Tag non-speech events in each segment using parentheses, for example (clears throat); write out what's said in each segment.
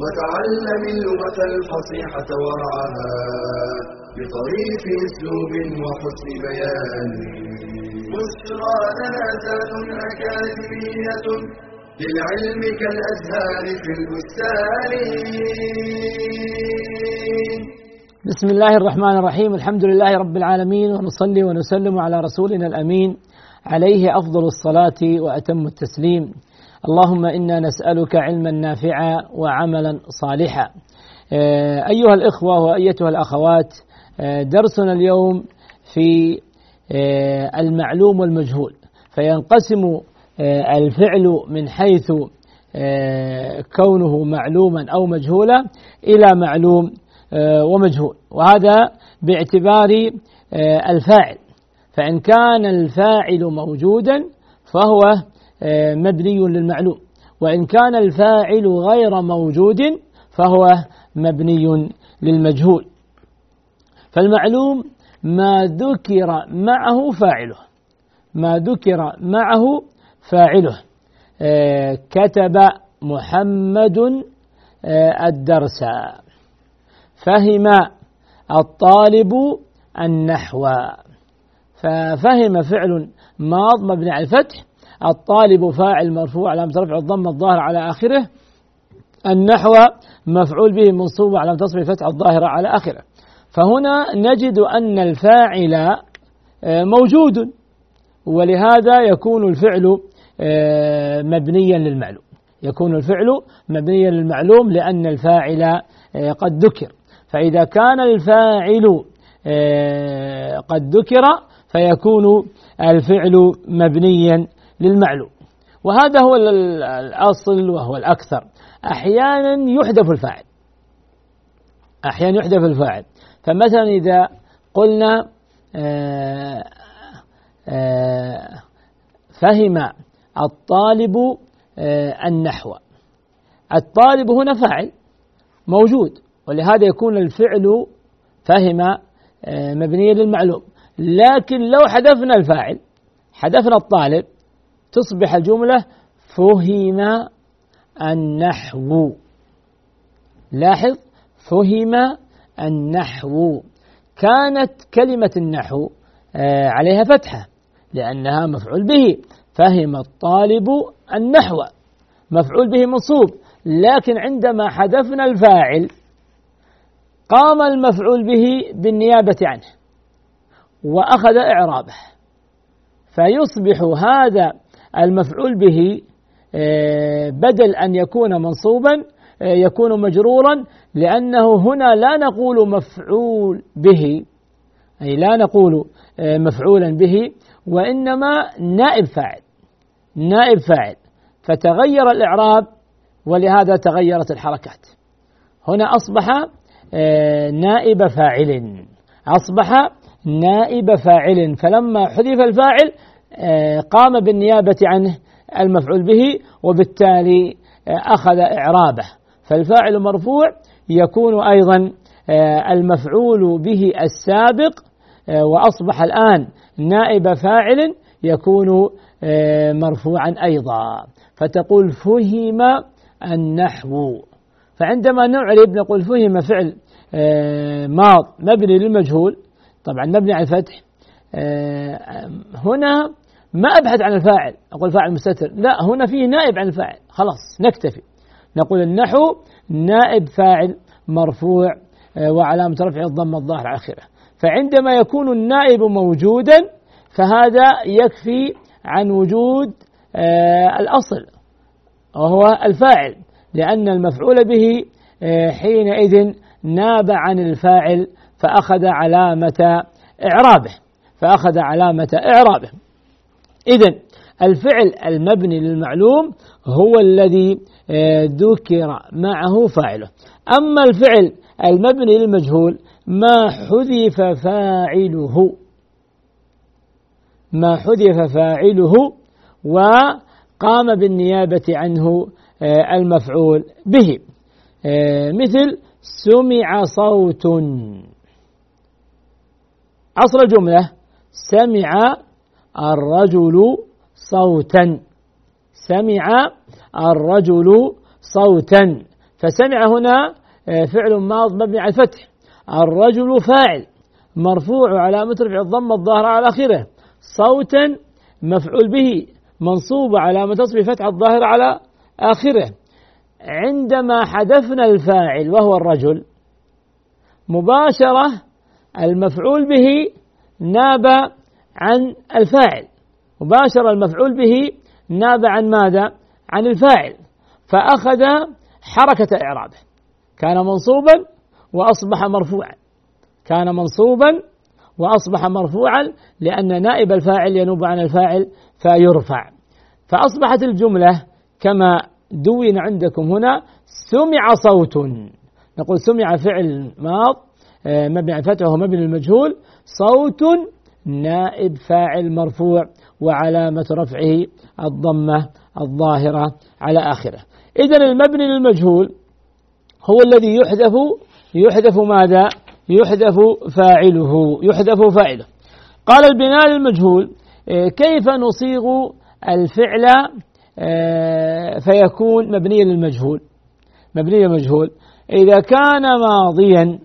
وتعلم اللغة الفصيحة ورعاها بطريف أسلوب وحسن بيان. بشرى لنا زاد أكاديمية للعلم كالأزهار في البستان. بسم الله الرحمن الرحيم. الحمد لله رب العالمين ونصلي ونسلم على رسولنا الأمين. عليه أفضل الصلاة وأتم التسليم. اللهم إنا نسألك علما نافعا وعملا صالحا. أيها الإخوة وأيتها الأخوات درسنا اليوم في المعلوم والمجهول. فينقسم الفعل من حيث كونه معلوما أو مجهولا إلى معلوم ومجهول. وهذا باعتبار الفاعل. فإن كان الفاعل موجودا فهو مبني للمعلوم. وإن كان الفاعل غير موجود فهو مبني للمجهول. فالمعلوم ما ذكر معه فاعله. ما ذكر معه فاعله. كتب محمد الدرس. فهم الطالب النحو. ففهم فعل ماض مبني على الفتح الطالب فاعل مرفوع على رفع الضم الظاهر على آخره النحو مفعول به منصوب على تصب الفتح الظاهرة على آخره. فهنا نجد أن الفاعل موجود ولهذا يكون الفعل مبنيا للمعلوم. يكون الفعل مبنيا للمعلوم لأن الفاعل قد ذكر. فإذا كان الفاعل قد ذكر فيكون الفعل مبنيا للمعلوم. وهذا هو الأصل وهو الأكثر. أحيانا يحذف الفاعل. أحيانا يحذف الفاعل. فمثلا إذا قلنا فهم الطالب النحو. الطالب هنا فاعل موجود ولهذا يكون الفعل فهم مبنيا للمعلوم. لكن لو حذفنا الفاعل حذفنا الطالب تصبح الجملة فهم النحو. لاحظ؟ فهم النحو. كانت كلمة النحو عليها فتحة لأنها مفعول به. فهم الطالب النحو. مفعول به منصوب. لكن عندما حذفنا الفاعل قام المفعول به بالنيابة عنه وأخذ إعرابه. فيصبح هذا المفعول به بدل أن يكون منصوبا يكون مجرورا لأنه هنا لا نقول مفعول به أي لا نقول مفعولا به وإنما نائب فاعل نائب فاعل. فتغير الإعراب ولهذا تغيرت الحركات. هنا أصبح نائب فاعل أصبح نائب فاعل. فلما حذف الفاعل قام بالنيابة عنه المفعول به وبالتالي أخذ إعرابه. فالفاعل مرفوع يكون أيضا المفعول به السابق وأصبح الآن نائب فاعل يكون مرفوعا أيضا. فتقول فهم النحو. فعندما نعرب نقول فهم فعل ماض مبني للمجهول طبعا مبني على الفتح هنا ما أبحث عن الفاعل. أقول فاعل مستتر. لا هنا فيه نائب عن الفاعل. خلاص نكتفي. نقول النحو نائب فاعل مرفوع وعلامة رفعه الضم الظاهر على آخره. فعندما يكون النائب موجودا فهذا يكفي عن وجود الأصل وهو الفاعل. لأن المفعول به حينئذ ناب عن الفاعل فأخذ علامة إعرابه. فأخذ علامة إعرابه. إذا الفعل المبني للمعلوم هو الذي ذكر معه فاعله. أما الفعل المبني للمجهول ما حذف فاعله. ما حذف فاعله وقام بالنيابة عنه آه، المفعول به. آه، مثل سمع صوت. أصل الجملة سمع الرجل صوتا. سمع الرجل صوتا. فسمع هنا آه، فعل ماض مبني على الفتح. الرجل فاعل مرفوع علامة رفع الضمة الظاهرة على آخره. صوتا مفعول به منصوب علامة تصب فتح الظاهرة على آخره. عندما حذفنا الفاعل وهو الرجل مباشرة المفعول به ناب عن الفاعل مباشرة المفعول به ناب عن ماذا؟ عن الفاعل. فأخذ حركة إعرابه. كان منصوبا وأصبح مرفوعا. كان منصوبا وأصبح مرفوعا لأن نائب الفاعل ينوب عن الفاعل فيرفع. فأصبحت الجملة كما دون عندكم هنا سمع صوت. نقول سمع فعل ماض آه، مبني على الفتح وهو مبني المجهول صوت نائب فاعل مرفوع وعلامة رفعه الضمة الظاهرة على آخره. إذا المبني للمجهول هو الذي يحذف يحذف ماذا؟ يحذف فاعله يحذف فاعله. قال البناء للمجهول آه، كيف نصيغ الفعل آه، فيكون مبنيا للمجهول؟ مبني للمجهول. إذا كان ماضيا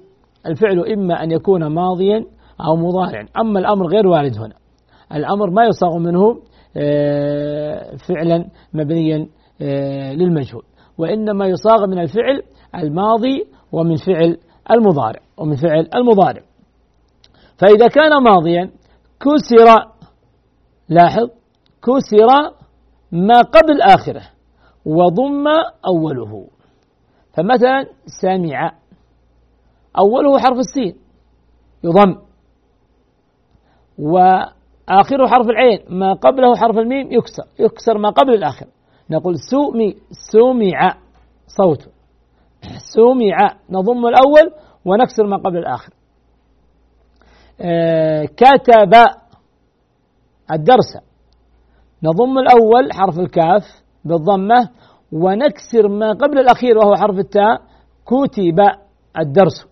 الفعل إما أن يكون ماضيا أو مضارعا أما الأمر غير وارد هنا. الأمر ما يصاغ منه آه، فعلا مبنيا آه، للمجهول. وإنما يصاغ من الفعل الماضي ومن فعل المضارع ومن فعل المضارع. فإذا كان ماضيا كسر لاحظ كسر ما قبل آخره وضم أوله. فمثلا سمع أوله حرف السين يضم. وآخره حرف العين ما قبله حرف الميم يكسر يكسر ما قبل الآخر. نقول سمي سمع صوت. (clears throat) سمع نضم الأول ونكسر ما قبل الآخر. آه كتب الدرس. نضم الأول حرف الكاف بالضمة ونكسر ما قبل الأخير وهو حرف التاء كتب الدرس.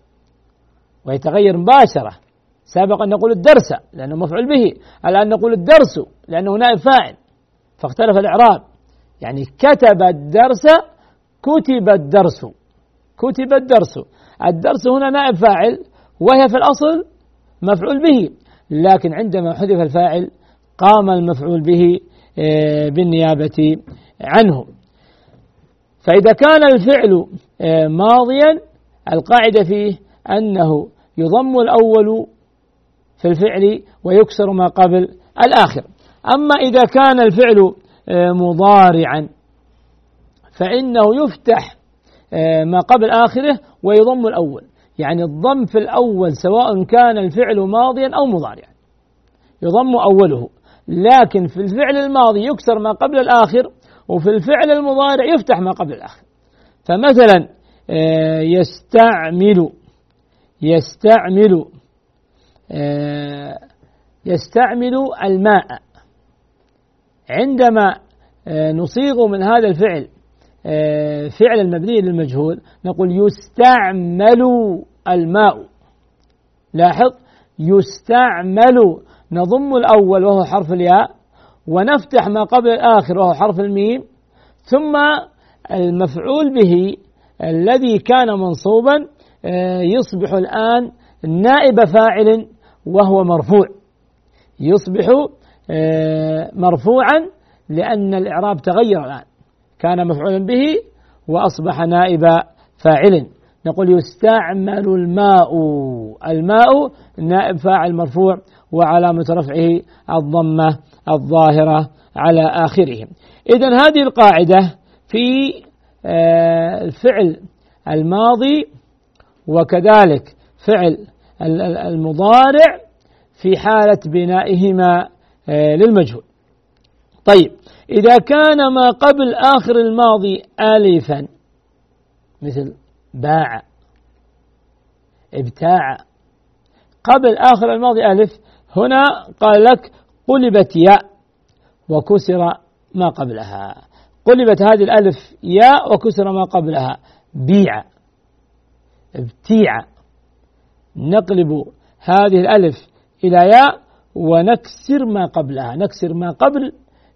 ويتغير مباشرة. سابقا نقول الدرس لأنه مفعول به. الآن نقول الدرس لأنه نائب فاعل. فاختلف الإعراب. يعني كتب الدرس كتب الدرس. كتب الدرس. الدرس هنا نائب فاعل وهي في الأصل مفعول به. لكن عندما حذف الفاعل قام المفعول به آه، بالنيابة عنه. فإذا كان الفعل آه، ماضيا القاعدة فيه أنه يضم الأول في الفعل ويكسر ما قبل الآخر. أما إذا كان الفعل آه، مضارعا فإنه يفتح ما قبل آخره ويضم الأول. يعني الضم في الأول سواء كان الفعل ماضيا أو مضارعا يضم أوله. لكن في الفعل الماضي يكسر ما قبل الآخر وفي الفعل المضارع يفتح ما قبل الآخر. فمثلا آه، يستعمل يستعمل آه، يستعمل الماء. عندما آه، نصيغ من هذا الفعل فعل المبني للمجهول نقول يستعمل الماء. لاحظ يستعمل نضم الأول وهو حرف الياء ونفتح ما قبل الآخر وهو حرف الميم ثم المفعول به الذي كان منصوبا آه، يصبح الآن نائب فاعل وهو مرفوع. يصبح آه، مرفوعا لأن الإعراب تغير الآن. كان مفعولا به وأصبح نائب فاعل. نقول يستعمل الماء. الماء نائب فاعل مرفوع وعلامة رفعه الضمة الظاهرة على آخره. إذا هذه القاعدة في آه، الفعل الماضي وكذلك فعل المضارع في حالة بنائهما آه، للمجهول. طيب إذا كان ما قبل آخر الماضي آلفا مثل باع ابتاع قبل آخر الماضي ألف هنا قال لك قلبت ياء وكسر ما قبلها. قلبت هذه الألف ياء وكسر ما قبلها. بيع ابتيع. نقلب هذه الألف إلى ياء ونكسر ما قبلها. نكسر ما قبل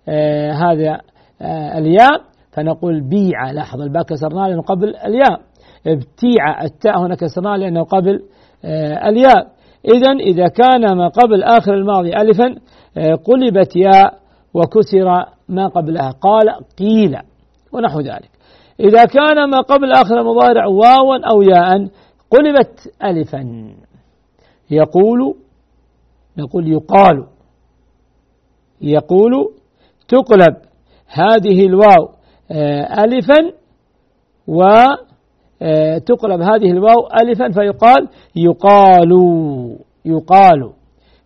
آه هذا آه الياء فنقول بيع. لاحظ الباء كسرناه لأنه قبل الياء. ابتيع التاء هنا كسرناه لأنه قبل آه الياء. إذا إذا كان ما قبل آخر الماضي ألفا آه قلبت ياء وكسر ما قبلها. قال قيل ونحو ذلك. إذا كان ما قبل آخر المضارع واوا أو ياء قلبت ألفا. يقول نقول يقال يقول تقلب هذه الواو آه، ألفا وتقلب آه، هذه الواو ألفا فيقال يقال يقال.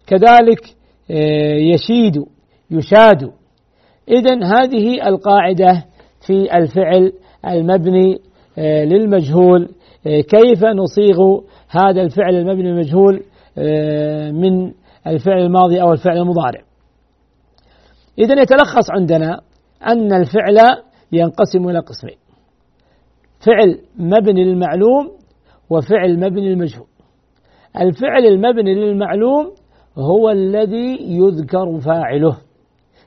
كذلك آه، يشيد يشاد. إذا هذه القاعدة في الفعل المبني للمجهول كيف نصيغ هذا الفعل المبني للمجهول من الفعل الماضي أو الفعل المضارع؟ إذا يتلخص عندنا أن الفعل ينقسم إلى قسمين. فعل مبني للمعلوم وفعل مبني للمجهول. الفعل المبني للمعلوم هو الذي يذكر فاعله.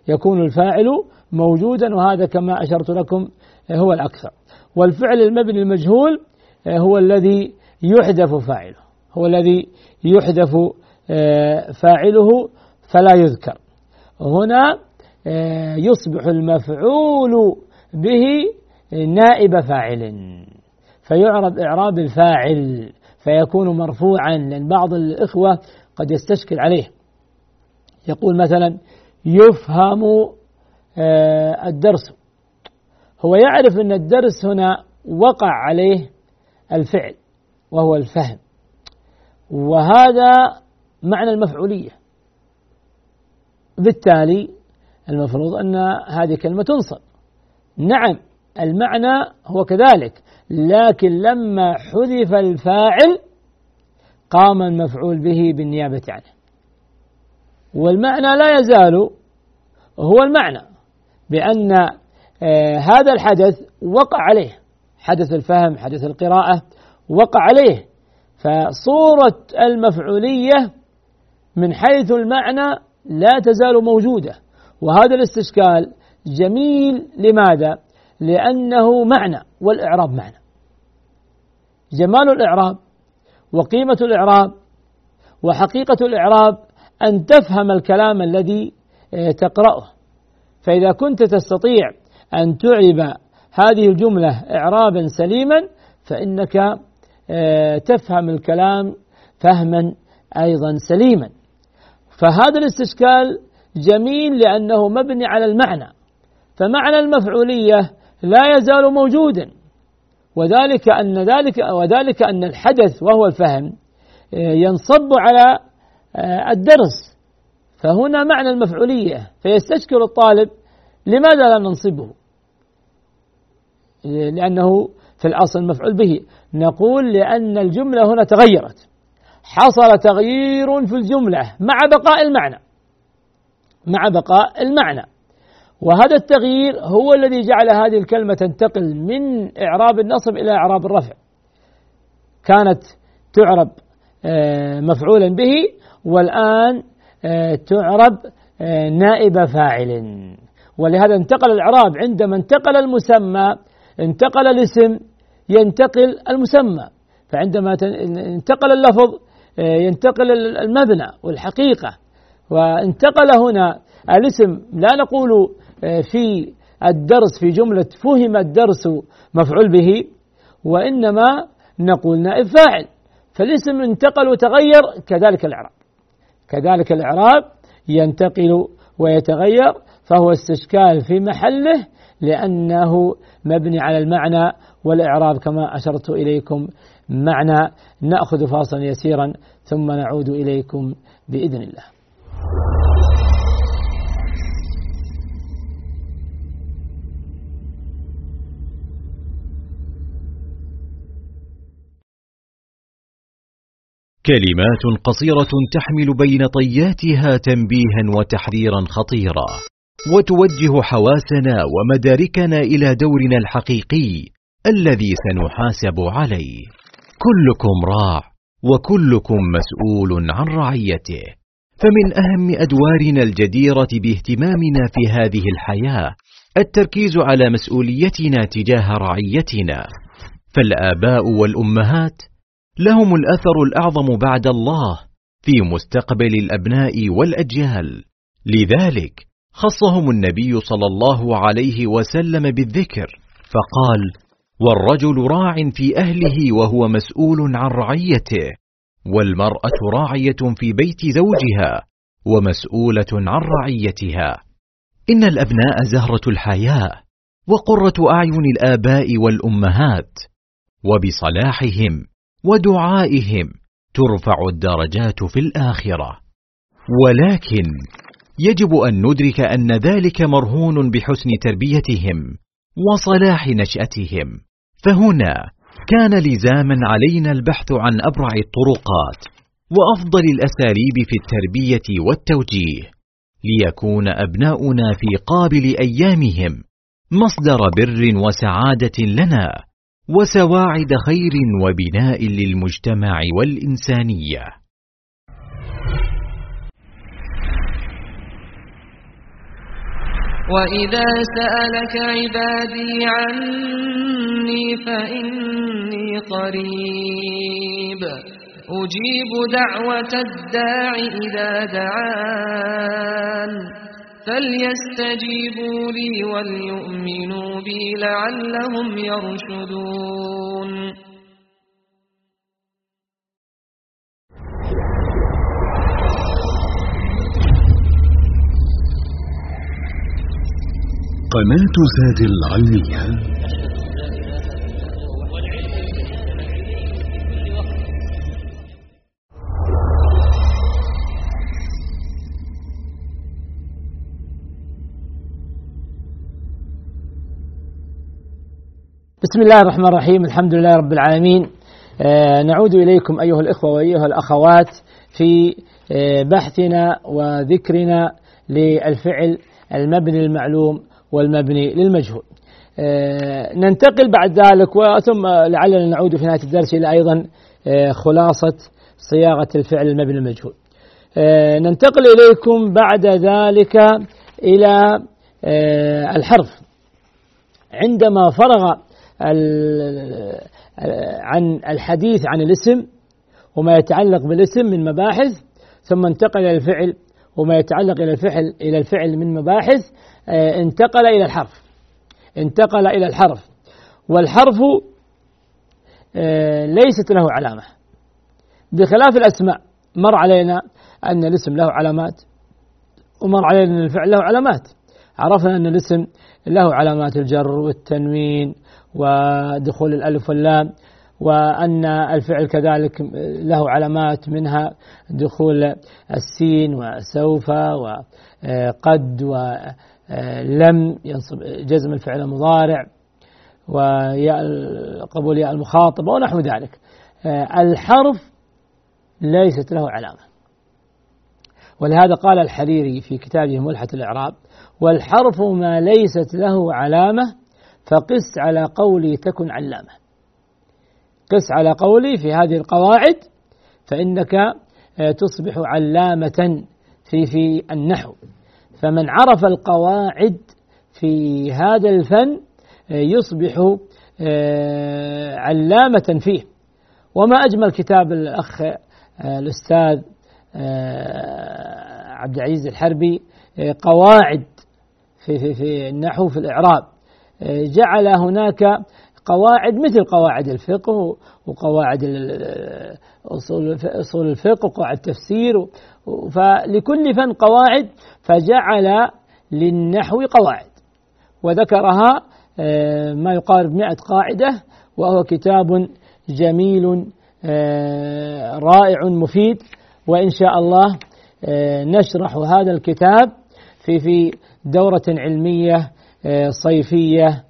يكون الفاعل موجودا وهذا كما أشرت لكم هو الأكثر. والفعل المبني المجهول هو الذي يحذف فاعله. هو الذي يحذف آه، فاعله فلا يذكر. هنا آه، يصبح المفعول به نائب فاعل. فيعرب إعراب الفاعل فيكون مرفوعا لأن بعض الإخوة قد يستشكل عليه. يقول مثلا يفهم آه، الدرس. هو يعرف أن الدرس هنا وقع عليه الفعل وهو الفهم. وهذا معنى المفعولية. بالتالي المفروض أن هذه كلمة تنصب. نعم المعنى هو كذلك لكن لما حذف الفاعل قام المفعول به بالنيابة عنه. والمعنى لا يزال هو المعنى بأن آه هذا الحدث وقع عليه. حدث الفهم حدث القراءة وقع عليه. فصورة المفعولية من حيث المعنى لا تزال موجودة. وهذا الاستشكال جميل. لماذا؟ لأنه معنى والإعراب معنى. جمال الإعراب وقيمة الإعراب وحقيقة الإعراب أن تفهم الكلام الذي آه، تقرأه. فإذا كنت تستطيع أن تعرب هذه الجملة إعرابا سليما فإنك آه، تفهم الكلام فهما أيضا سليما. فهذا الاستشكال جميل لأنه مبني على المعنى فمعنى المفعولية لا يزال موجودا. وذلك أن ذلك وذلك أن الحدث وهو الفهم آه، ينصب على آه، الدرس. فهنا معنى المفعولية فيستشكل الطالب لماذا لا ننصبه؟ لأنه في الأصل مفعول به. نقول لأن الجملة هنا تغيرت. حصل تغيير في الجملة مع بقاء المعنى. مع بقاء المعنى. وهذا التغيير هو الذي جعل هذه الكلمة تنتقل من إعراب النصب إلى إعراب الرفع. كانت تعرب آه، مفعولا به والآن آه، تعرب آه، نائب فاعل. ولهذا انتقل الإعراب عندما انتقل المسمى انتقل الاسم ينتقل المسمى. فعندما انتقل اللفظ آه، ينتقل المبنى والحقيقة. وانتقل هنا الاسم لا نقول آه، في الدرس في جملة فهم الدرس مفعول به وإنما نقول نائب فاعل. فالاسم انتقل وتغير كذلك الإعراب. كذلك الإعراب ينتقل ويتغير فهو استشكال في محله لأنه مبني على المعنى والإعراب كما أشرت إليكم. معنى نأخذ فاصلا يسيرا ثم نعود إليكم بإذن الله. كلمات قصيرة تحمل بين طياتها تنبيها وتحذيرا خطيرا. وتوجه حواسنا ومداركنا إلى دورنا الحقيقي الذي سنحاسب عليه. كلكم راع وكلكم مسؤول عن رعيته. فمن أهم أدوارنا الجديرة باهتمامنا في هذه الحياة التركيز على مسؤوليتنا تجاه رعيتنا. فالآباء والأمهات لهم الأثر الأعظم بعد الله في مستقبل الأبناء والأجيال. لذلك خصهم النبي صلى الله عليه وسلم بالذكر فقال والرجل راع في أهله وهو مسؤول عن رعيته والمرأة راعية في بيت زوجها ومسؤولة عن رعيتها. إن الأبناء زهرة الحياة وقرة أعين الآباء والأمهات وبصلاحهم ودعائهم ترفع الدرجات في الآخرة. ولكن يجب أن ندرك أن ذلك مرهون بحسن تربيتهم وصلاح نشأتهم. فهنا كان لزاما علينا البحث عن أبرع الطرقات وأفضل الأساليب في التربية والتوجيه ليكون أبناؤنا في قابل أيامهم مصدر بر وسعادة لنا وسواعد خير وبناء للمجتمع والإنسانية. وإذا سألك عبادي عني فإني قريب. أجيب دعوة الداع إذا دعان. فليستجيبوا لي وليؤمنوا بي لعلهم يرشدون. قناة زاد العلمية. بسم الله الرحمن الرحيم الحمد لله رب العالمين. آه نعود إليكم أيها الإخوة وأيها الأخوات في آه بحثنا وذكرنا للفعل المبني المعلوم والمبني للمجهول. آه ننتقل بعد ذلك وثم لعلنا نعود في نهاية الدرس إلى أيضا آه خلاصة صياغة الفعل المبني للمجهول. آه ننتقل إليكم بعد ذلك إلى الحرف. عندما فرغ عن الحديث عن الاسم وما يتعلق بالاسم من مباحث ثم انتقل إلى الفعل وما يتعلق إلى الفعل إلى الفعل من مباحث انتقل إلى الحرف. انتقل إلى الحرف. والحرف ليست له علامة. بخلاف الأسماء مر علينا أن الاسم له علامات ومر علينا أن الفعل له علامات. عرفنا أن الاسم له علامات الجر والتنوين ودخول الألف واللام وأن الفعل كذلك له علامات منها دخول السين وسوف وقد ولم ينصب جزم الفعل المضارع وياء قبول ياء المخاطبة ونحو ذلك. الحرف ليست له علامة. ولهذا قال الحريري في كتابه ملحة الإعراب والحرف ما ليست له علامة فقس على قولي تكن علامة. قس على قولي في هذه القواعد فإنك تصبح علامة في في النحو. فمن عرف القواعد في هذا الفن يصبح علامة فيه. وما أجمل كتاب الأخ الأستاذ عبد العزيز الحربي قواعد في في في النحو في الإعراب. جعل هناك قواعد مثل قواعد الفقه وقواعد أصول الفقه وقواعد التفسير فلكل فن قواعد فجعل للنحو قواعد. وذكرها ما يقارب مئة قاعدة وهو كتاب جميل رائع مفيد. وإن شاء الله نشرح هذا الكتاب في في دورة علمية صيفية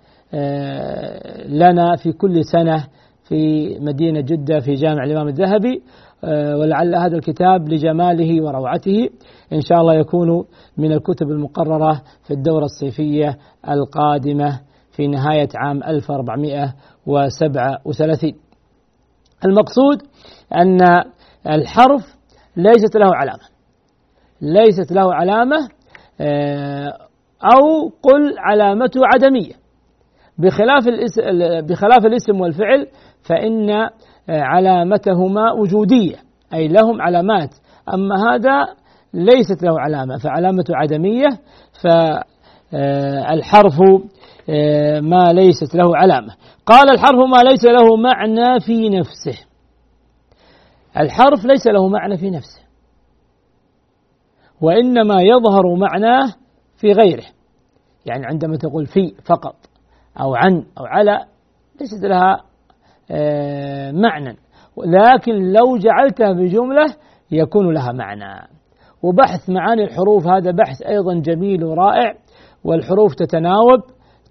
لنا في كل سنة في مدينة جدة في جامع الإمام الذهبي. آه، ولعل هذا الكتاب لجماله وروعته. إن شاء الله يكون من الكتب المقررة في الدورة الصيفية القادمة في نهاية عام 1437 المقصود أن الحرف ليست له علامة. ليست له علامة آه، أو قل علامته عدمية. بخلاف الاسم بخلاف الاسم والفعل فإن آه، علامتهما وجودية أي لهم علامات. أما هذا ليست له علامة فعلامته عدمية فالحرف آه، ما ليست له علامة. قال الحرف ما ليس له معنى في نفسه. الحرف ليس له معنى في نفسه. وإنما يظهر معناه في غيره. يعني عندما تقول في فقط أو عن أو على ليست لها آه، معنى. لكن لو جعلتها بجملة يكون لها معنى. وبحث معاني الحروف هذا بحث أيضا جميل ورائع والحروف تتناوب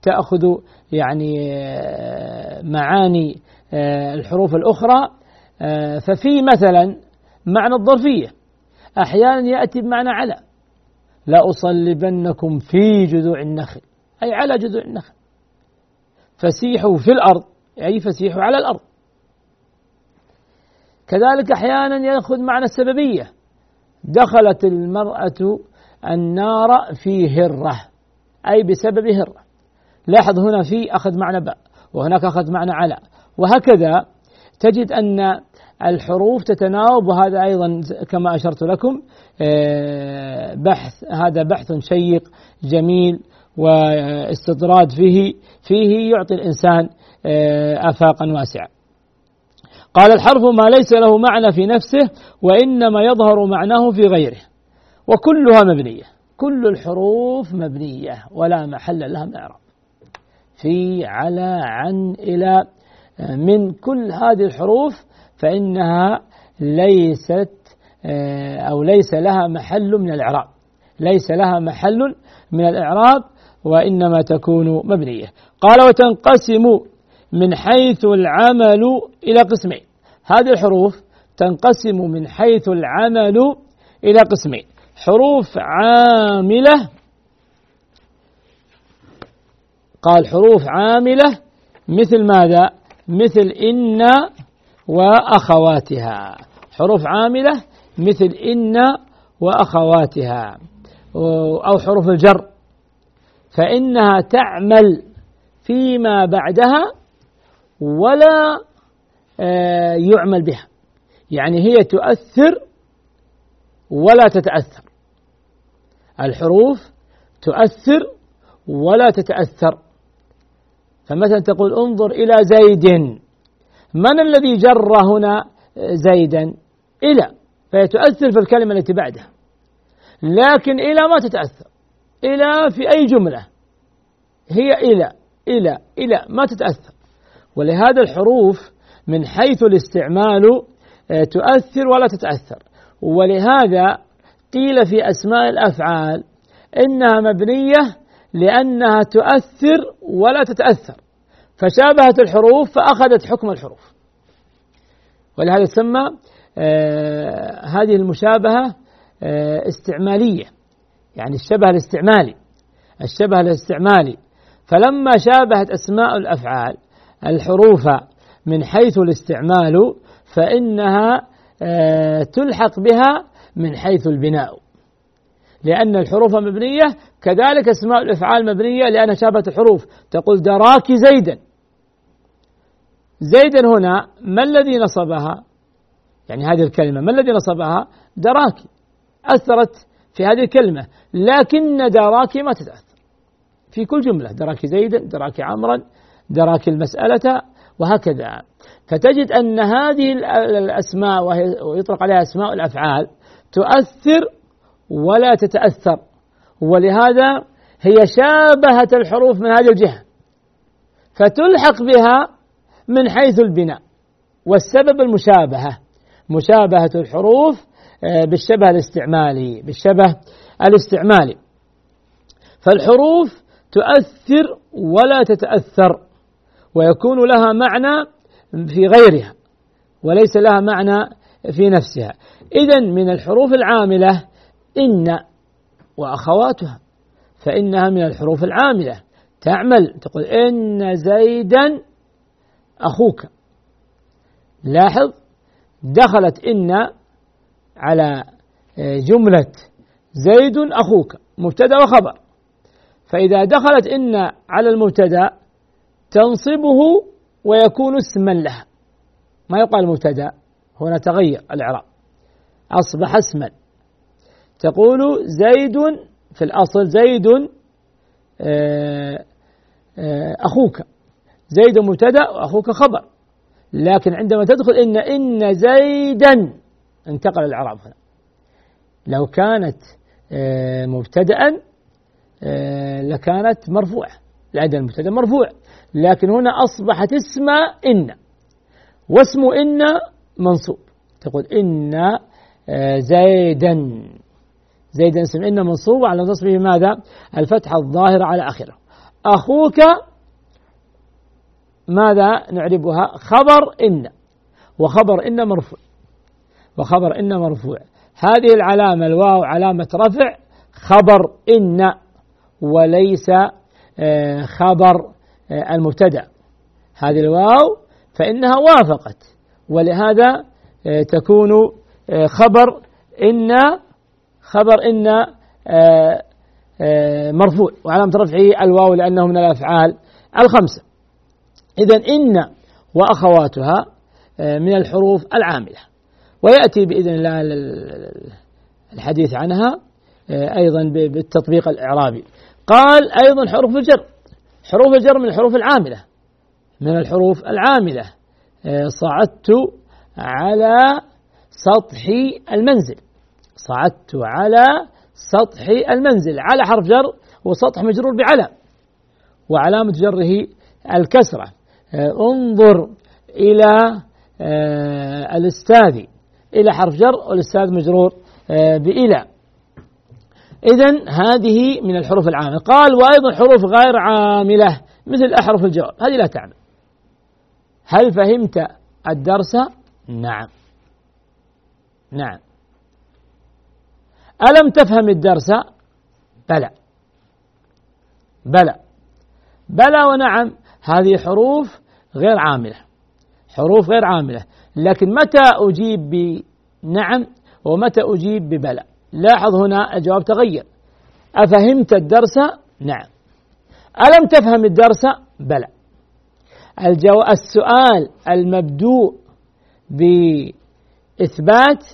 تأخذ يعني آه، معاني آه، الحروف الأخرى ففي مثلا معنى الظرفية. أحيانا يأتي بمعنى على. لأصلبنكم في جذوع النخل. أي على جذوع النخل. فسيحوا في الأرض. أي فسيحوا على الأرض. كذلك أحيانا يأخذ معنى السببية. دخلت المرأة النار في هرة أي بسبب هرة. لاحظ هنا في أخذ معنى باء وهناك أخذ معنى على. وهكذا تجد أن الحروف تتناوب وهذا أيضا كما أشرت لكم آه، بحث هذا بحث شيق جميل واستطراد فيه فيه يعطي الإنسان آفاقا واسعة قال الحرف ما ليس له معنى في نفسه وإنما يظهر معناه في غيره. وكلها مبنية. كل الحروف مبنية ولا محل لها من إعراب في على عن إلى. آه، من كل هذه الحروف فإنها ليست آه، أو ليس لها محل من الإعراب. ليس لها محل من الإعراب وإنما تكون مبنية. قال وتنقسم من حيث العمل إلى قسمين. هذه الحروف تنقسم من حيث العمل إلى قسمين. حروف عاملة قال حروف عاملة مثل ماذا؟ مثل إن وأخواتها. حروف عاملة مثل إن وأخواتها. أو حروف الجر. فإنها تعمل فيما بعدها ولا آه، يعمل بها. يعني هي تؤثر ولا تتأثر. الحروف تؤثر ولا تتأثر. فمثلا تقول انظر إلى زيد. من الذي جر هنا زيدا؟ إلى. فهي تؤثر في الكلمة التي بعدها. لكن إلى ما تتأثر؟ إلى في أي جملة؟ هي إلى إلى إلى. ما تتأثر. ولهذا الحروف من حيث الاستعمال آه، تؤثر ولا تتأثر. ولهذا قيل في أسماء الأفعال إنها مبنية لأنها تؤثر ولا تتأثر. فشابهت الحروف فأخذت حكم الحروف. ولهذا تسمى آه هذه المشابهة آه استعمالية. يعني الشبه الاستعمالي الشبه الاستعمالي. فلما شابهت أسماء الأفعال الحروف من حيث الاستعمال فإنها آه تلحق بها من حيث البناء. لأن الحروف مبنية كذلك أسماء الأفعال مبنية لأنها شابهت الحروف. تقول دراكي زيدا. زيدا هنا ما الذي نصبها؟ يعني هذه الكلمة ما الذي نصبها؟ دراكي. أثرت في هذه الكلمة. لكن دراكي ما تتأثر. في كل جملة دراكي زيدا دراكي عمرا دراكي المسألة وهكذا. فتجد أن هذه الأسماء ويطلق عليها أسماء الأفعال تؤثر ولا تتأثر. ولهذا هي شابهت الحروف من هذه الجهة. فتلحق بها من حيث البناء. والسبب المشابهة. مشابهة الحروف آه، بالشبه الاستعمالي بالشبه الاستعمالي. فالحروف تؤثر ولا تتأثر. ويكون لها معنى في غيرها وليس لها معنى في نفسها. إذا من الحروف العاملة إن وأخواتها فإنها من الحروف العاملة. تعمل تقول إن زيدا أخوك. لاحظ دخلت إن على جملة زيد أخوك مبتدأ وخبر. فإذا دخلت إن على المبتدأ تنصبه ويكون اسما لها. ما يقال مبتدأ هنا تغير الإعراب. أصبح اسما. تقول زيد في الأصل زيد آه، آه، أخوك. زيد مبتدأ وأخوك خبر. لكن عندما تدخل إن إن زيدا انتقل الإعراب هنا. لو كانت آه، مبتدأ لكانت مرفوعة. لأن المبتدأ مرفوع. لكن هنا أصبحت اسم إن. واسم إن منصوب. تقول إن زيدا. زيدا اسم إن منصوب على نصبه ماذا؟ الفتحة الظاهرة على آخره. أخوك ماذا نعربها؟ خبر إن. وخبر إن مرفوع. وخبر إن مرفوع. هذه العلامة الواو علامة رفع خبر إن وليس آه، خبر آه، المبتدأ. هذه الواو فإنها وافقت ولهذا آه، تكون خبر إن خبر إن آه، آه، مرفوع وعلامة رفعه الواو لأنه من الأفعال الخمسة. إذا إن وأخواتها آه، من الحروف العاملة. ويأتي بإذن الله الحديث عنها أيضا بالتطبيق الإعرابي. قال أيضا حروف الجر. حروف الجر من الحروف العاملة. من الحروف العاملة. صعدت على سطح المنزل. صعدت على سطح المنزل. على حرف جر وسطح مجرور بعلى. وعلامة جره الكسرة. آه، انظر إلى آه، الأستاذ إلى حرف جر والأستاذ مجرور آه، بإلى. إذا هذه من الحروف العاملة قال وأيضا حروف غير عاملة مثل أحرف الجواب هذه لا تعمل هل فهمت الدرس؟ نعم. نعم. ألم تفهم الدرس؟ بلى. بلى. بلى ونعم هذه حروف غير عاملة. حروف غير عاملة. لكن متى أجيب بنعم ومتى أجيب ببلى؟ لاحظ هنا الجواب تغير. أفهمت الدرس؟ نعم. ألم تفهم الدرس؟ بلى. الجو... السؤال المبدوء بإثبات؟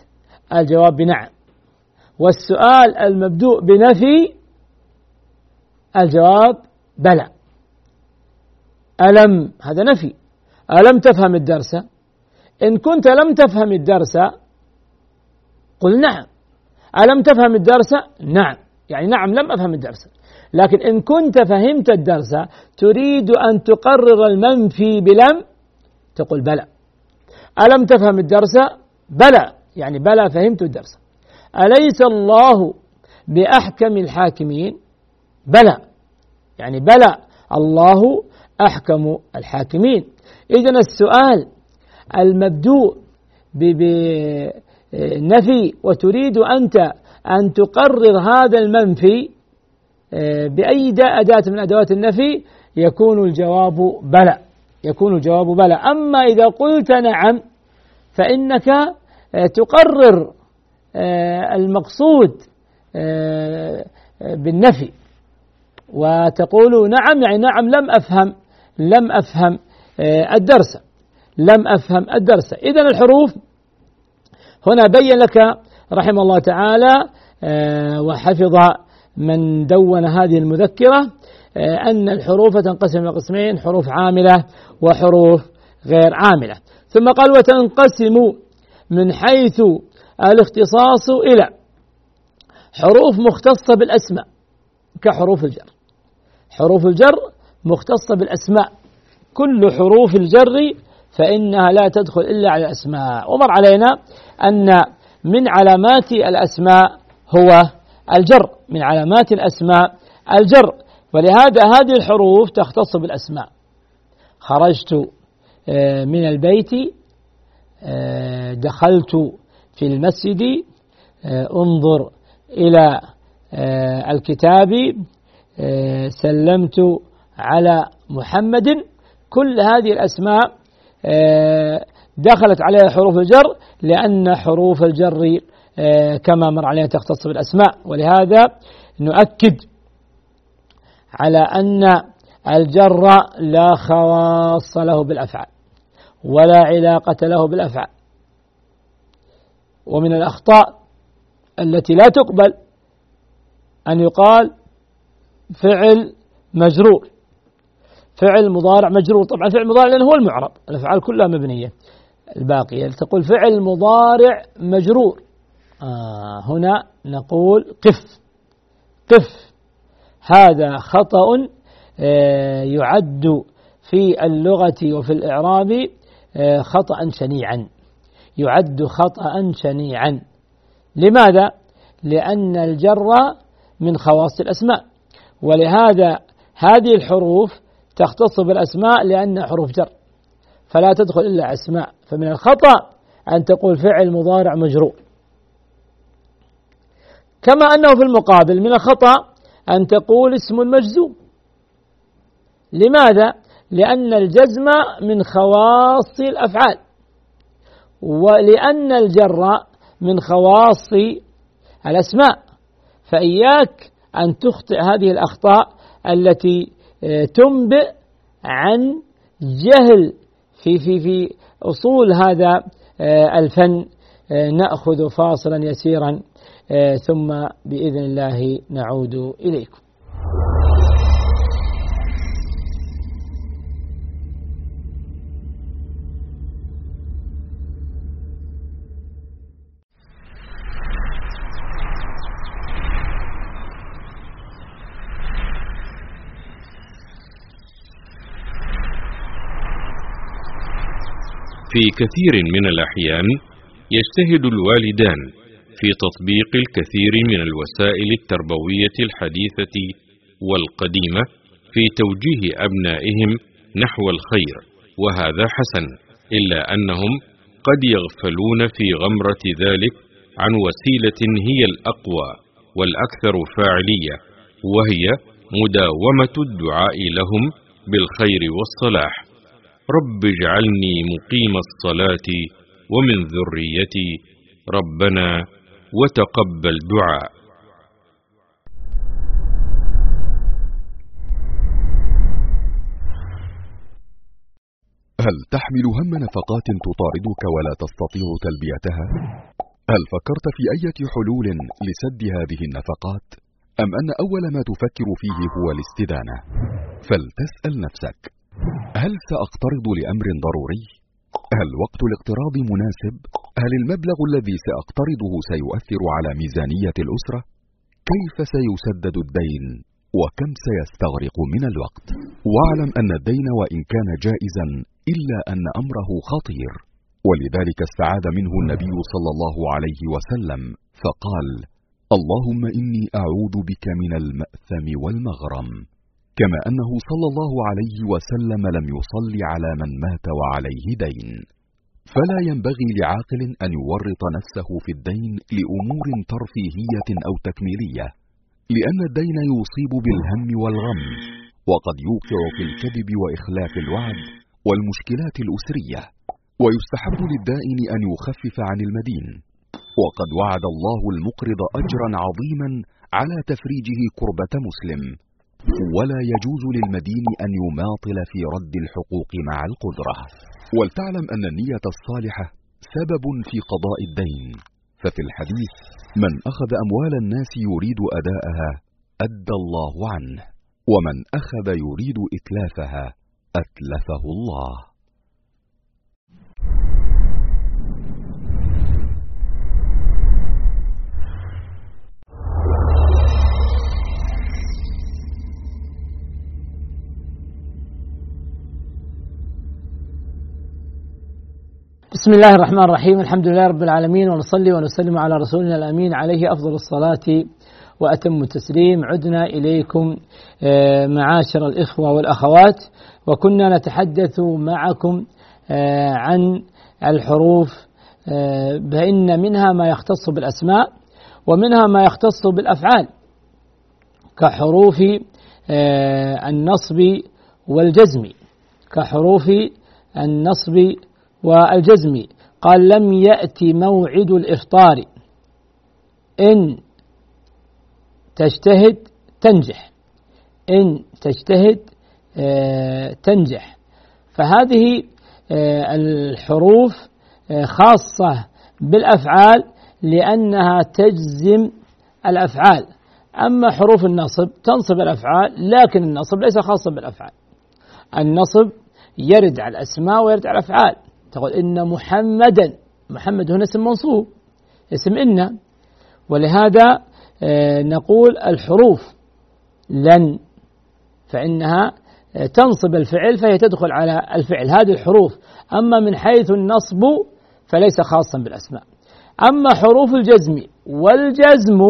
الجواب بنعم. والسؤال المبدوء بنفي؟ الجواب بلى. ألم هذا نفي. ألم تفهم الدرس؟ إن كنت لم تفهم الدرس قل نعم. ألم تفهم الدرس؟ نعم. يعني نعم لم أفهم الدرس. لكن إن كنت فهمت الدرس تريد أن تقرر المنفي بلم؟ تقول بلى. ألم تفهم الدرس؟ بلى. يعني بلى فهمت الدرس. أليس الله بأحكم الحاكمين؟ بلى. يعني بلى. الله أحكم الحاكمين. إذا السؤال المبدوء بنفي وتريد أنت أن تقرر هذا المنفي آه، بأي أداة من أدوات النفي؟ يكون الجواب بلى يكون الجواب بلى. أما إذا قلت نعم فإنك آه، تقرر آه، المقصود بالنفي. وتقول نعم يعني نعم لم أفهم لم أفهم الدرس لم أفهم الدرس. إذا الحروف هنا بين لك رحمه الله تعالى وحفظ من دون هذه المذكرة أن الحروف تنقسم إلى قسمين حروف عاملة وحروف غير عاملة. ثم قال وتنقسم من حيث الاختصاص إلى حروف مختصة بالأسماء كحروف الجر. حروف الجر مختصة بالأسماء كل حروف الجر فإنها لا تدخل إلا على الأسماء. ومر علينا أن من علامات الأسماء هو الجر. من علامات الأسماء الجر. ولهذا هذه الحروف تختص بالأسماء. خرجت آه، من البيت آه، دخلت في المسجد آه، انظر إلى الكتاب سلمت على محمد. كل هذه الأسماء دخلت عليها حروف الجر لأن حروف الجر كما مر علينا تختص بالأسماء. ولهذا نؤكد على أن الجر لا خواص له بالأفعال ولا علاقة له بالأفعال. ومن الأخطاء التي لا تقبل أن يقال فعل مجرور. فعل مضارع مجرور. طبعا فعل مضارع لأنه هو المعرب. الأفعال كلها مبنية. الباقية تقول فعل مضارع مجرور. آه هنا نقول قف. قف. هذا خطأ آه يعد في اللغة وفي الإعراب آه خطأ شنيعا. يعد خطأ شنيعا. لماذا؟ لأن الجر من خواص الأسماء. ولهذا هذه الحروف تختص بالأسماء لأنها حروف جر فلا تدخل إلا أسماء فمن الخطأ أن تقول فعل مضارع مجرور كما أنه في المقابل من الخطأ أن تقول اسم مجزوم لماذا؟ لأن الجزم من خواص الأفعال ولأن الجر من خواص الأسماء فإياك أن تخطئ هذه الأخطاء التي تنبئ عن جهل في في في أصول هذا آه، الفن آه، نأخذ فاصلا يسيرا ثم بإذن الله نعود إليكم. في كثير من الأحيان يجتهد الوالدان في تطبيق الكثير من الوسائل التربوية الحديثة والقديمة في توجيه أبنائهم نحو الخير وهذا حسن إلا أنهم قد يغفلون في غمرة ذلك عن وسيلة هي الأقوى والأكثر فاعلية وهي مداومة الدعاء لهم بالخير والصلاح. رب اجعلني مقيم الصلاة ومن ذريتي ربنا وتقبل دعاء هل تحمل هم نفقات تطاردك ولا تستطيع تلبيتها؟ هل فكرت في أية حلول لسد هذه النفقات؟ أم أن أول ما تفكر فيه هو الاستدانة؟ فلتسأل نفسك هل سأقترض لأمر ضروري؟ هل وقت الاقتراض مناسب؟ هل المبلغ الذي سأقترضه سيؤثر على ميزانية الأسرة؟ كيف سيسدد الدين؟ وكم سيستغرق من الوقت؟ واعلم أن الدين وإن كان جائزا إلا أن أمره خطير ولذلك استعاذ منه النبي صلى الله عليه وسلم فقال اللهم إني أعوذ بك من المأثم والمغرم كما أنه صلى الله عليه وسلم لم يصل على من مات وعليه دين. فلا ينبغي لعاقل أن يورط نفسه في الدين لأمور ترفيهية أو تكميلية لأن الدين يصيب بالهم والغم وقد يوقع في الكذب وإخلاف الوعد والمشكلات الأسرية ويستحب للدائن أن يخفف عن المدين. وقد وعد الله المقرض اجرا عظيما على تفريجه كربه مسلم. ولا يجوز للمدين أن يماطل في رد الحقوق مع القدرة. ولتعلم أن النية الصالحة سبب في قضاء الدين. ففي الحديث من أخذ أموال الناس يريد أداءها أدى الله عنه. ومن أخذ يريد إتلافها أتلفه الله. بسم الله الرحمن الرحيم الحمد لله رب العالمين ونصلي ونسلم على رسولنا الامين عليه افضل الصلاه واتم التسليم عدنا اليكم معاشر الاخوه والاخوات وكنا نتحدث معكم عن الحروف فإن منها ما يختص بالأسماء ومنها ما يختص بالأفعال كحروف النصب والجزم كحروف النصب والجزم قال لم يأتي موعد الإفطار. إن تجتهد تنجح. إن تجتهد آه، تنجح. فهذه آه، الحروف آه، خاصة بالأفعال لأنها تجزم الأفعال. أما حروف النصب تنصب الأفعال لكن النصب ليس خاصا بالأفعال. النصب يرد على الأسماء ويرد على الأفعال. تقول إن محمدا. محمد هنا اسم منصوب اسم إن. ولهذا آه، نقول الحروف لن فإنها آه، تنصب الفعل فهي تدخل على الفعل. هذه الحروف. أما من حيث النصب فليس خاصا بالأسماء. أما حروف الجزم والجزم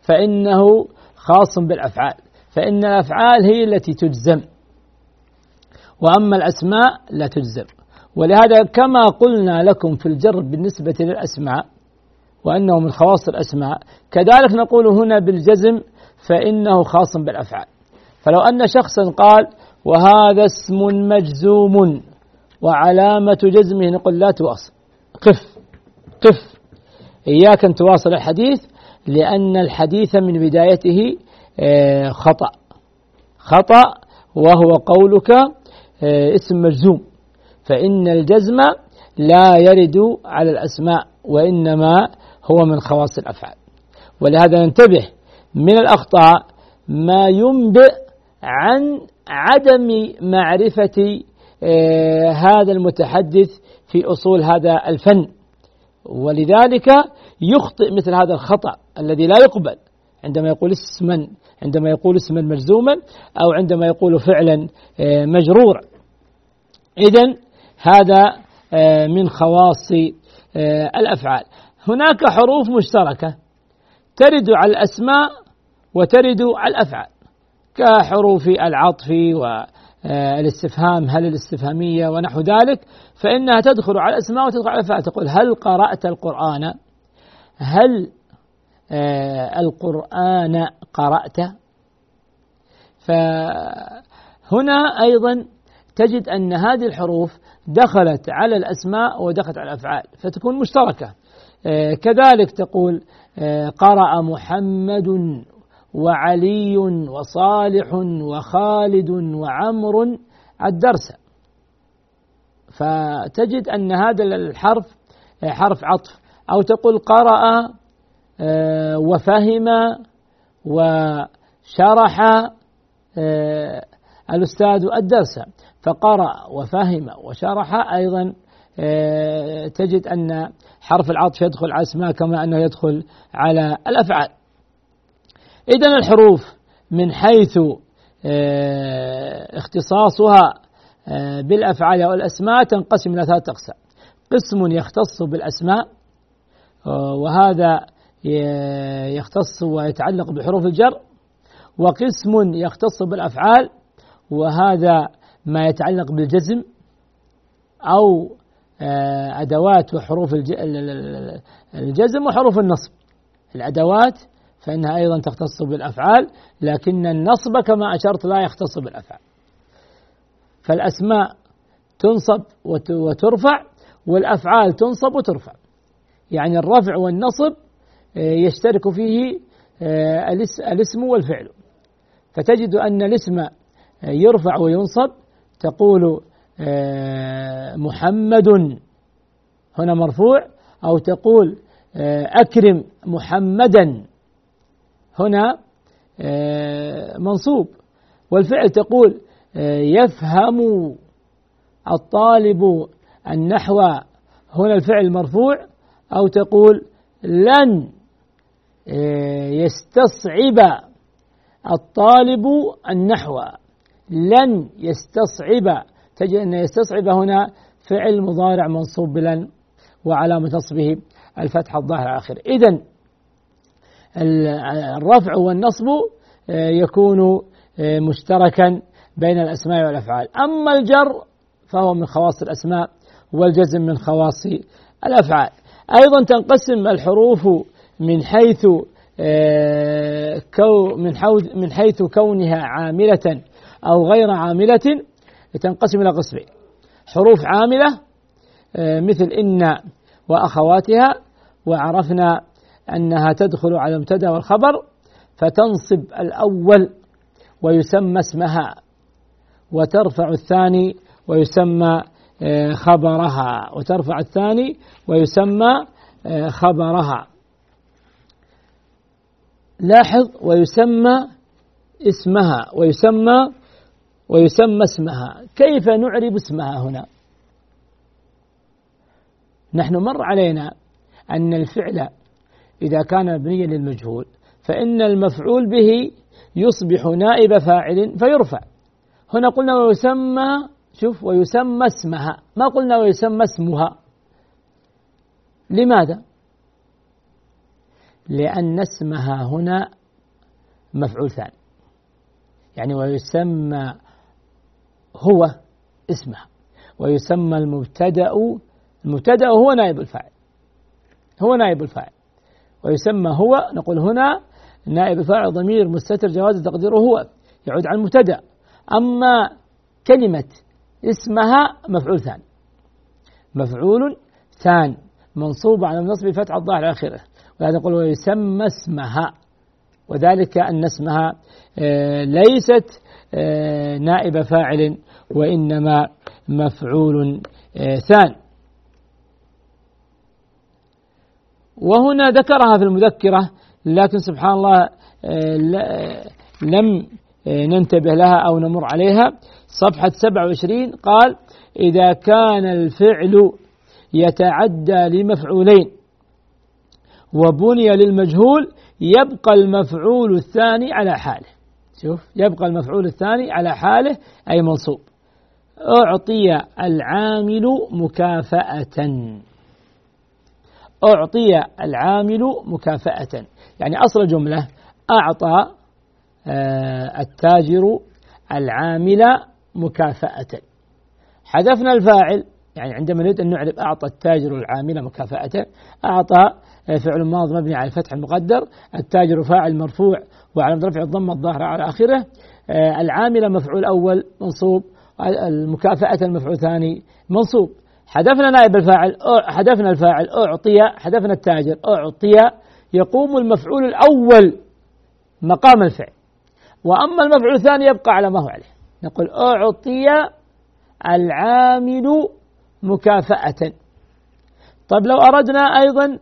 فإنه خاص بالأفعال. فإن الأفعال هي التي تجزم وأما الأسماء لا تجزم. ولهذا كما قلنا لكم في الجر بالنسبة للأسماء وأنه من خواص الأسماء كذلك نقول هنا بالجزم فإنه خاص بالأفعال. فلو أن شخصا قال وهذا اسم مجزوم وعلامة جزمه نقول لا تواصل. قف قف. إياك أن تواصل الحديث لأن الحديث من بدايته آه، خطأ. خطأ وهو قولك آه، اسم مجزوم. فإن الجزم لا يرد على الأسماء وإنما هو من خواص الأفعال. ولهذا ننتبه من الأخطاء ما ينبئ عن عدم معرفة آه، هذا المتحدث في أصول هذا الفن. ولذلك يخطئ مثل هذا الخطأ الذي لا يقبل. عندما يقول اسما عندما يقول اسما مجزوما أو عندما يقول فعلا آه، مجرورا. إذا هذا آه، من خواص الأفعال. هناك حروف مشتركة ترد على الأسماء وترد على الأفعال كحروف العطف والاستفهام هل الاستفهامية ونحو ذلك فإنها تدخل على الأسماء وتدخل على الأفعال. تقول هل قرأت القرآن؟ هل آه، القرآن قرأت فهنا أيضا تجد أن هذه الحروف دخلت على الأسماء ودخلت على الأفعال فتكون مشتركة. آه، كذلك تقول آه، قرأ محمد وعلي وصالح وخالد وعمر الدرس. فتجد أن هذا الحرف آه، حرف عطف. أو تقول قرأ وفهم وشرح الأستاذ الدرس. فقرأ وفهم وشرح. أيضا تجد أن حرف العطف يدخل على الأسماء كما أنه يدخل على الأفعال. إذا الحروف من حيث آه، اختصاصها آه، بالأفعال أو الأسماء تنقسم إلى ثلاثة أقسام. قسم يختص بالأسماء آه، وهذا يختص ويتعلق بحروف الجر وقسم يختص بالأفعال وهذا ما يتعلق بالجزم أو آه، أدوات وحروف الجزم وحروف النصب. الأدوات فإنها أيضا تختص بالأفعال لكن النصب كما أشرت لا يختص بالأفعال. فالأسماء تنصب وترفع والأفعال تنصب وترفع. يعني الرفع والنصب آه، يشترك فيه آه، الاسم والفعل. فتجد أن الاسم يرفع وينصب تقول آه، محمد هنا مرفوع أو تقول آه، أكرم محمدا هنا آه، منصوب. والفعل تقول يفهم الطالب النحو هنا الفعل مرفوع. أو تقول لن يستصعب الطالب النحو. لن يستصعب تجد أن يستصعب هنا فعل مضارع منصوب بلن وعلامة نصبه الفتحة الظاهرة آخره إذا الرفع والنصب آه، يكون آه، مشتركا بين الأسماء والأفعال. أما الجر فهو من خواص الأسماء والجزم من خواص الأفعال. أيضا تنقسم الحروف من حيث آه، من حيث كونها عاملة أو غير عاملة تنقسم إلى قسمين. حروف عاملة آه، مثل إن وأخواتها وعرفنا أنها تدخل على المبتدأ والخبر فتنصب الأول ويسمى اسمها وترفع الثاني ويسمى آه، خبرها وترفع الثاني ويسمى آه، خبرها. لاحظ ويسمى اسمها ويسمى ويسمى اسمها. كيف نعرب اسمها هنا؟ نحن مر علينا أن الفعل إذا كان مبنيا للمجهول فإن المفعول به يصبح نائب فاعل فيرفع. هنا قلنا ويسمى شوف ويسمى اسمها. ما قلنا ويسمى اسمها؟ لماذا؟ لأن اسمها هنا مفعول ثاني. يعني ويسمى هو اسمها ويسمى المبتدأ المبتدأ هو نائب الفاعل. هو نائب الفاعل. ويسمى هو نقول هنا نائب الفاعل ضمير مستتر جواز تقديره هو يعود عن المبتدأ. أما كلمة اسمها مفعول ثاني مفعول ثاني منصوب على النصب فتح الظاهر على آخره. ولهذا يقول ويسمى اسمها. وذلك أن اسمها آه، ليست نائب فاعل وإنما مفعول آه، ثاني وهنا ذكرها في المذكرة لكن سبحان الله لم ننتبه لها أو نمر عليها. صفحة 27 قال إذا كان الفعل يتعدى لمفعولين وبني للمجهول يبقى المفعول الثاني على حاله. شوف يبقى المفعول الثاني على حاله أي منصوب. أعطي العامل مكافأة. أعطي العامل مكافأة. يعني أصل الجملة أعطى آه، التاجر العامل مكافأة. حذفنا الفاعل يعني عندما نريد أن نعرف أعطى التاجر العامل مكافأة أعطى فعل ماض مبني على الفتح المقدر التاجر فاعل مرفوع وعلى رفع الضمة الظاهرة على آخره آه، العامل مفعول أول منصوب المكافأة المفعول ثاني منصوب. حذفنا نائب الفاعل حذفنا الفاعل أعطي حذفنا التاجر أعطي يقوم المفعول الأول مقام الفعل. وأما المفعول الثاني يبقى على ما هو عليه. نقول أعطي العامل مكافأة. طيب لو أردنا أيضا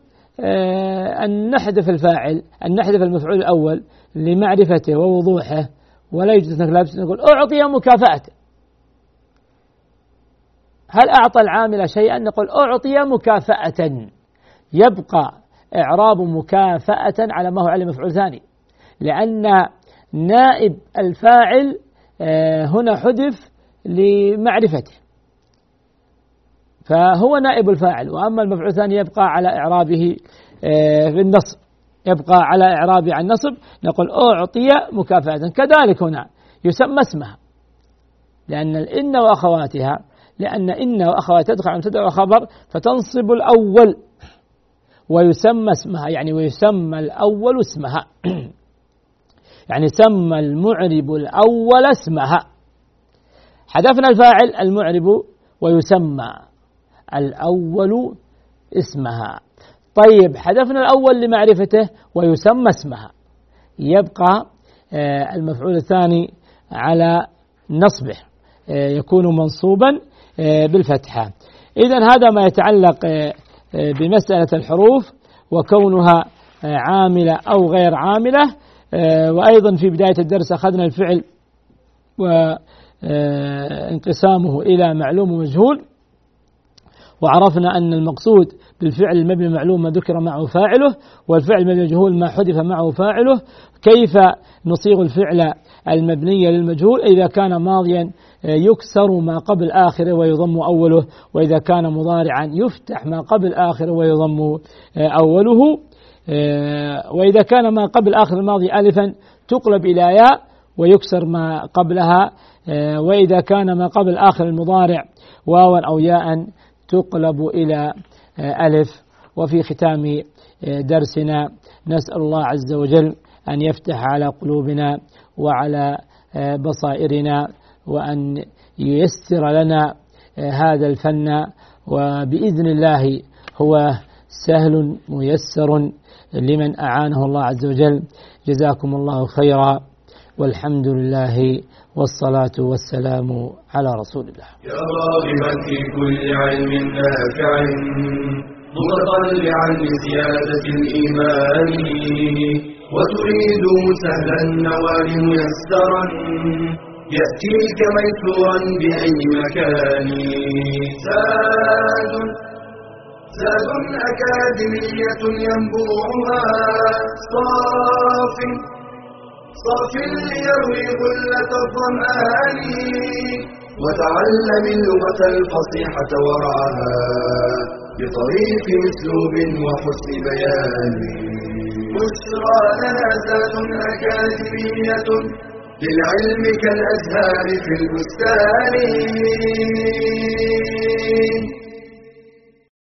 أن نحذف الفاعل أن نحذف المفعول الأول لمعرفته ووضوحه ولا يوجد لابس نقول أعطي مكافأة هل أعطى العامل شيئا؟ نقول أعطي مكافأة. يبقى إعراب مكافأة على ما هو على مفعول ثاني لأن نائب الفاعل آه، هنا حذف لمعرفته. فهو نائب الفاعل وأما المفعول الثاني يبقى على إعرابه آه، في النصب يبقى على إعرابه عن النصب نقول أعطي مكافأة. كذلك هنا يسمى اسمها لأن الإن وأخواتها لأن إن وأخواتها تدخل على مبتدأ وخبر فتنصب الأول ويسمى اسمها يعني ويسمى الأول اسمها. (clears throat) يعني سمى المعرب الأول اسمها. حذفنا الفاعل المعرب ويسمى. الأول اسمها. طيب حذفنا الأول لمعرفته ويسمى اسمها. يبقى آه، المفعول الثاني على نصبه آه، يكون منصوبا آه، بالفتحة. إذا هذا ما يتعلق بمسألة الحروف وكونها عاملة أو غير عاملة. وأيضا في بداية الدرس أخذنا الفعل وانقسامه إلى معلوم ومجهول. وعرفنا أن المقصود بالفعل المبني معلوم ما ذكر معه فاعله والفعل المبني مجهول ما حذف معه فاعله. كيف نصيغ الفعل المبني للمجهول؟ إذا كان ماضيا يكسر ما قبل آخره ويضم أوله وإذا كان مضارعا يفتح ما قبل آخره ويضم أوله. وإذا كان ما قبل آخر الماضي ألفا تقلب إلى ياء ويكسر ما قبلها. وإذا كان ما قبل آخر المضارع واوا أو ياء تقلب إلى ألف. وفي ختام درسنا نسأل الله عز وجل أن يفتح على قلوبنا وعلى بصائرنا وأن ييسر لنا هذا الفن. وبإذن الله هو سهل ميسر لمن أعانه الله عز وجل. جزاكم الله خيرا. والحمد لله والصلاة والسلام على رسول الله. يا راغبا في كل علم نافع متطلعا لزيادة الإيمان وتريد سهلا النوال ميسرا يأتيك ميسورا بأي مكان. زاد زاد أكاديمية ينبوعها صاف صاف ليروي غلة الظمآن وتعلم اللغة الفصيحة ورعاها بطريق اسلوب وحسن بيان. بشرى لنا زاد أكاديمية للعلم كالأزهار في البستان.